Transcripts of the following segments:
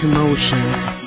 Emotions.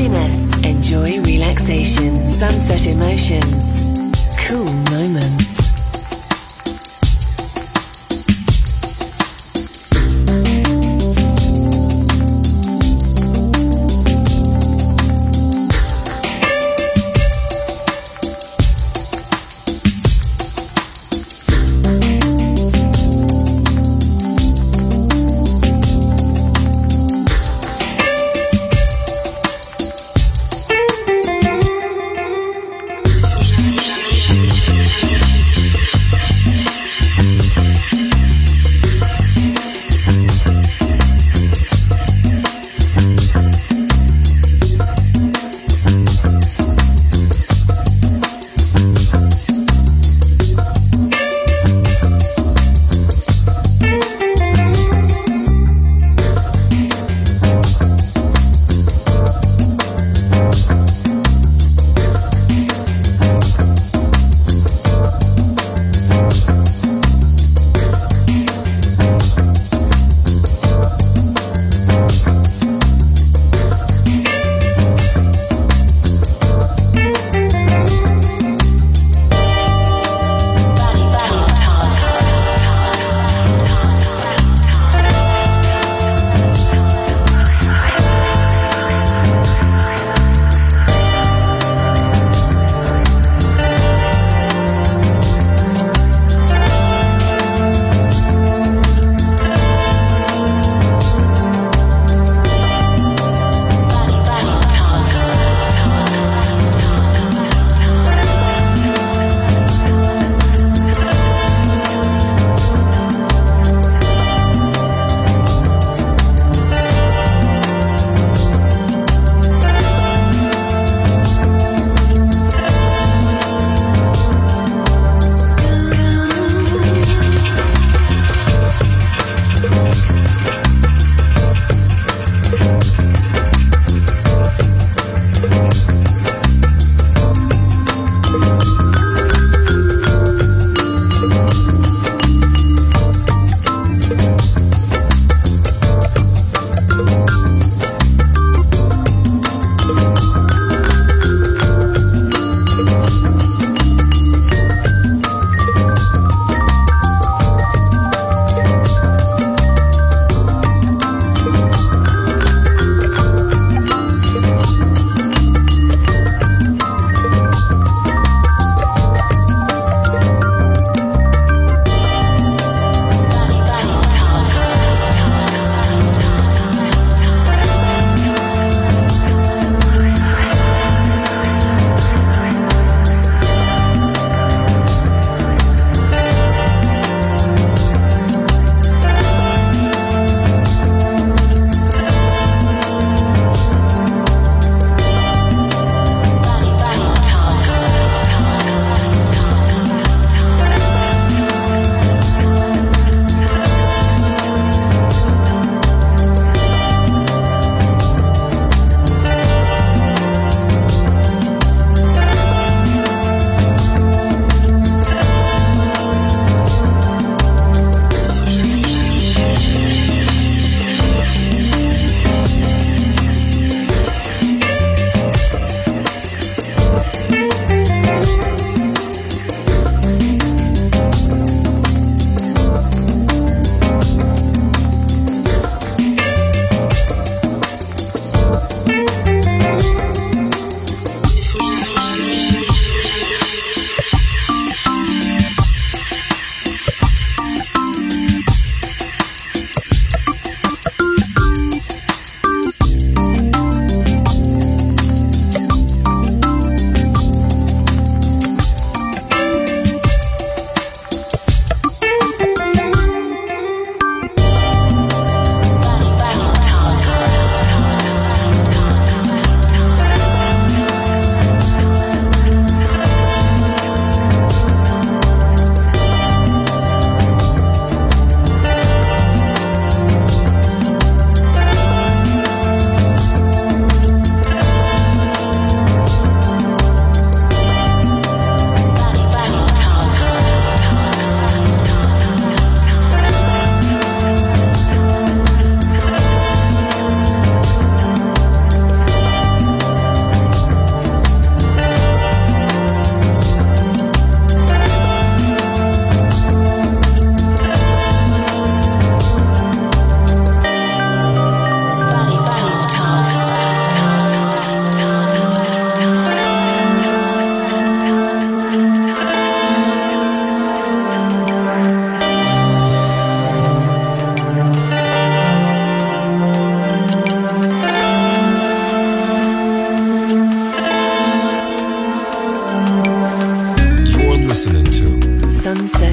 Happiness. Enjoy relaxation. Sunset emotions. Cool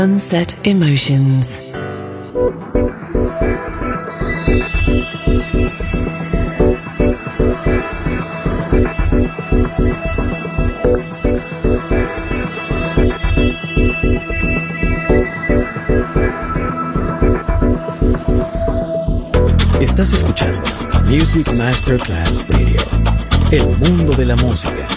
Sunset Emotions. Estás escuchando Music Masterclass Radio. El mundo de la música.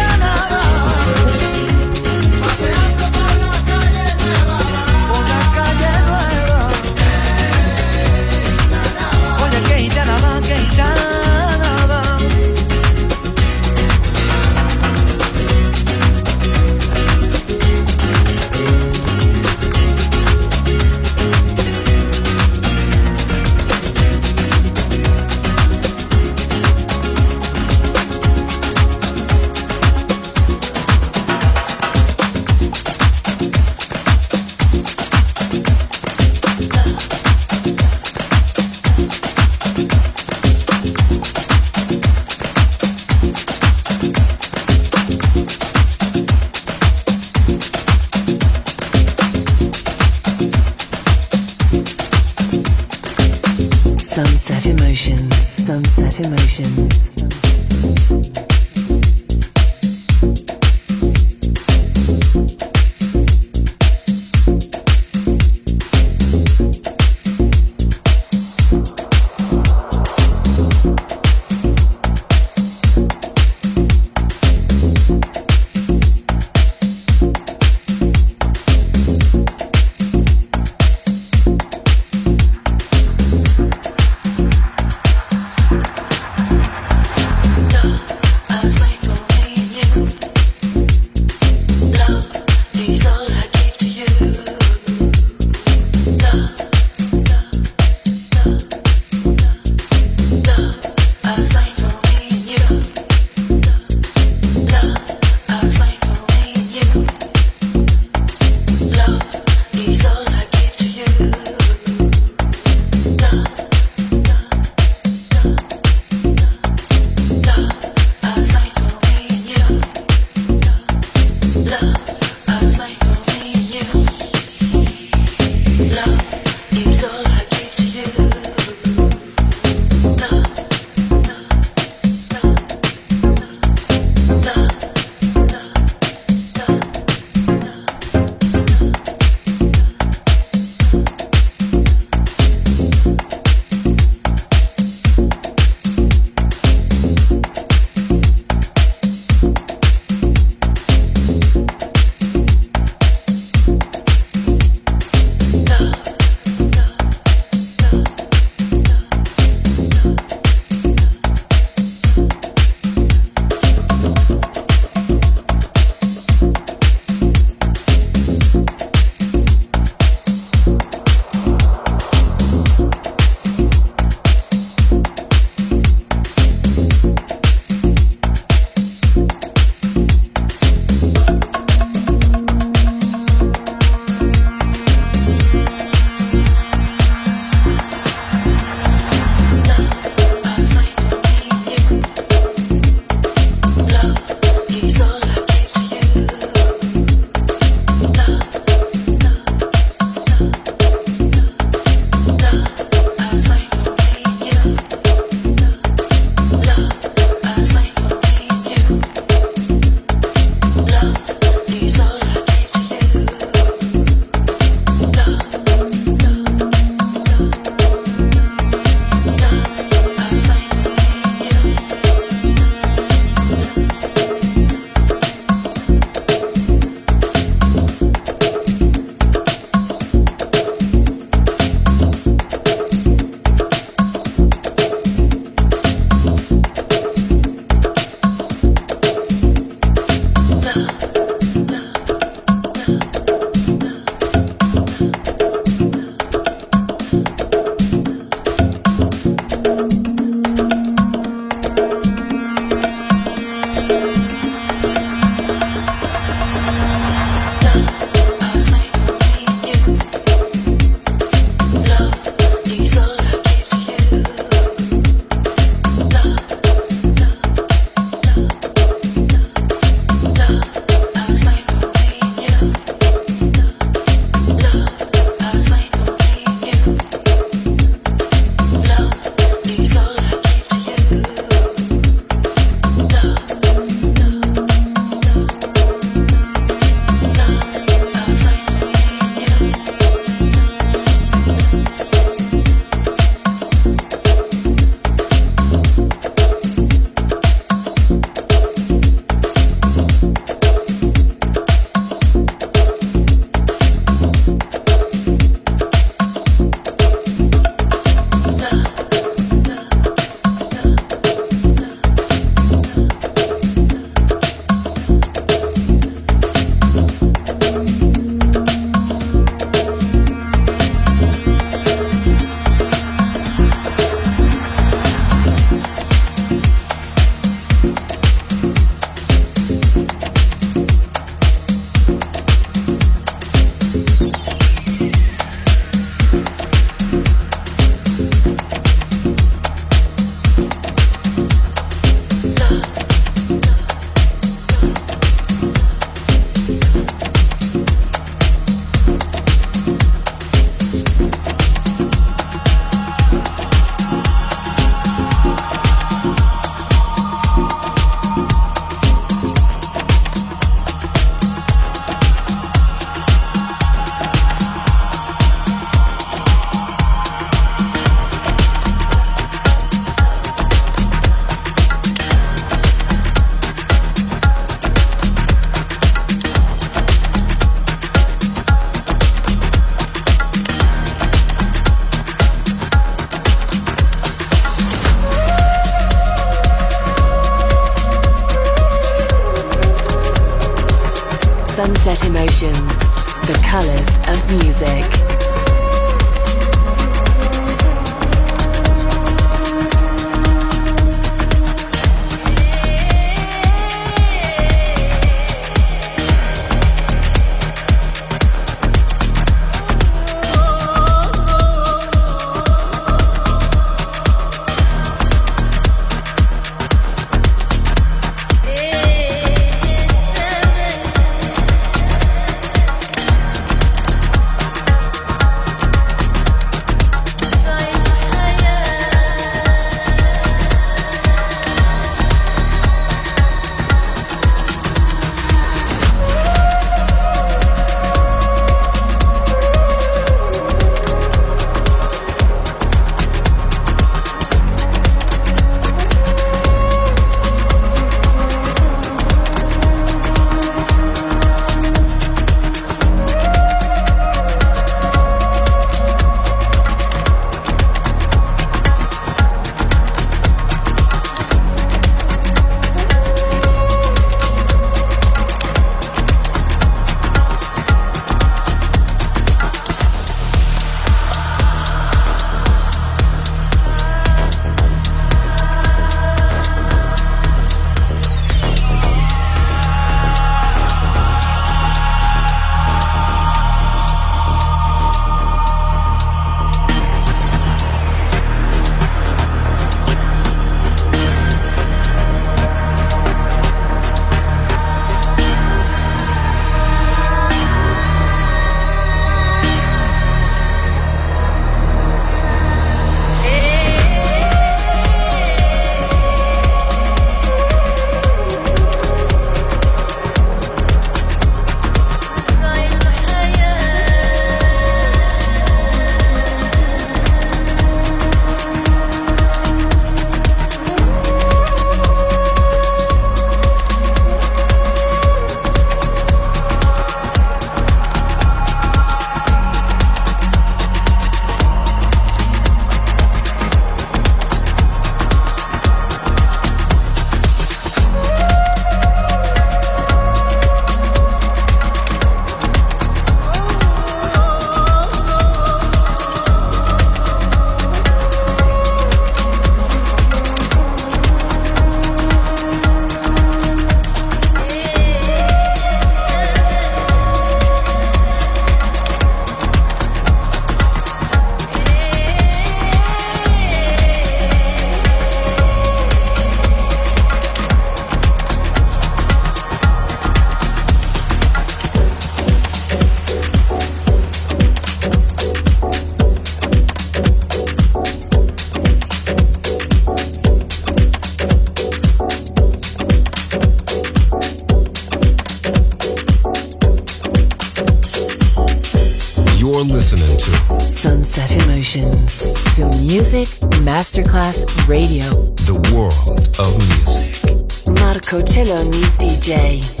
Masterclass Radio. The world of music. Marco Celloni DJ.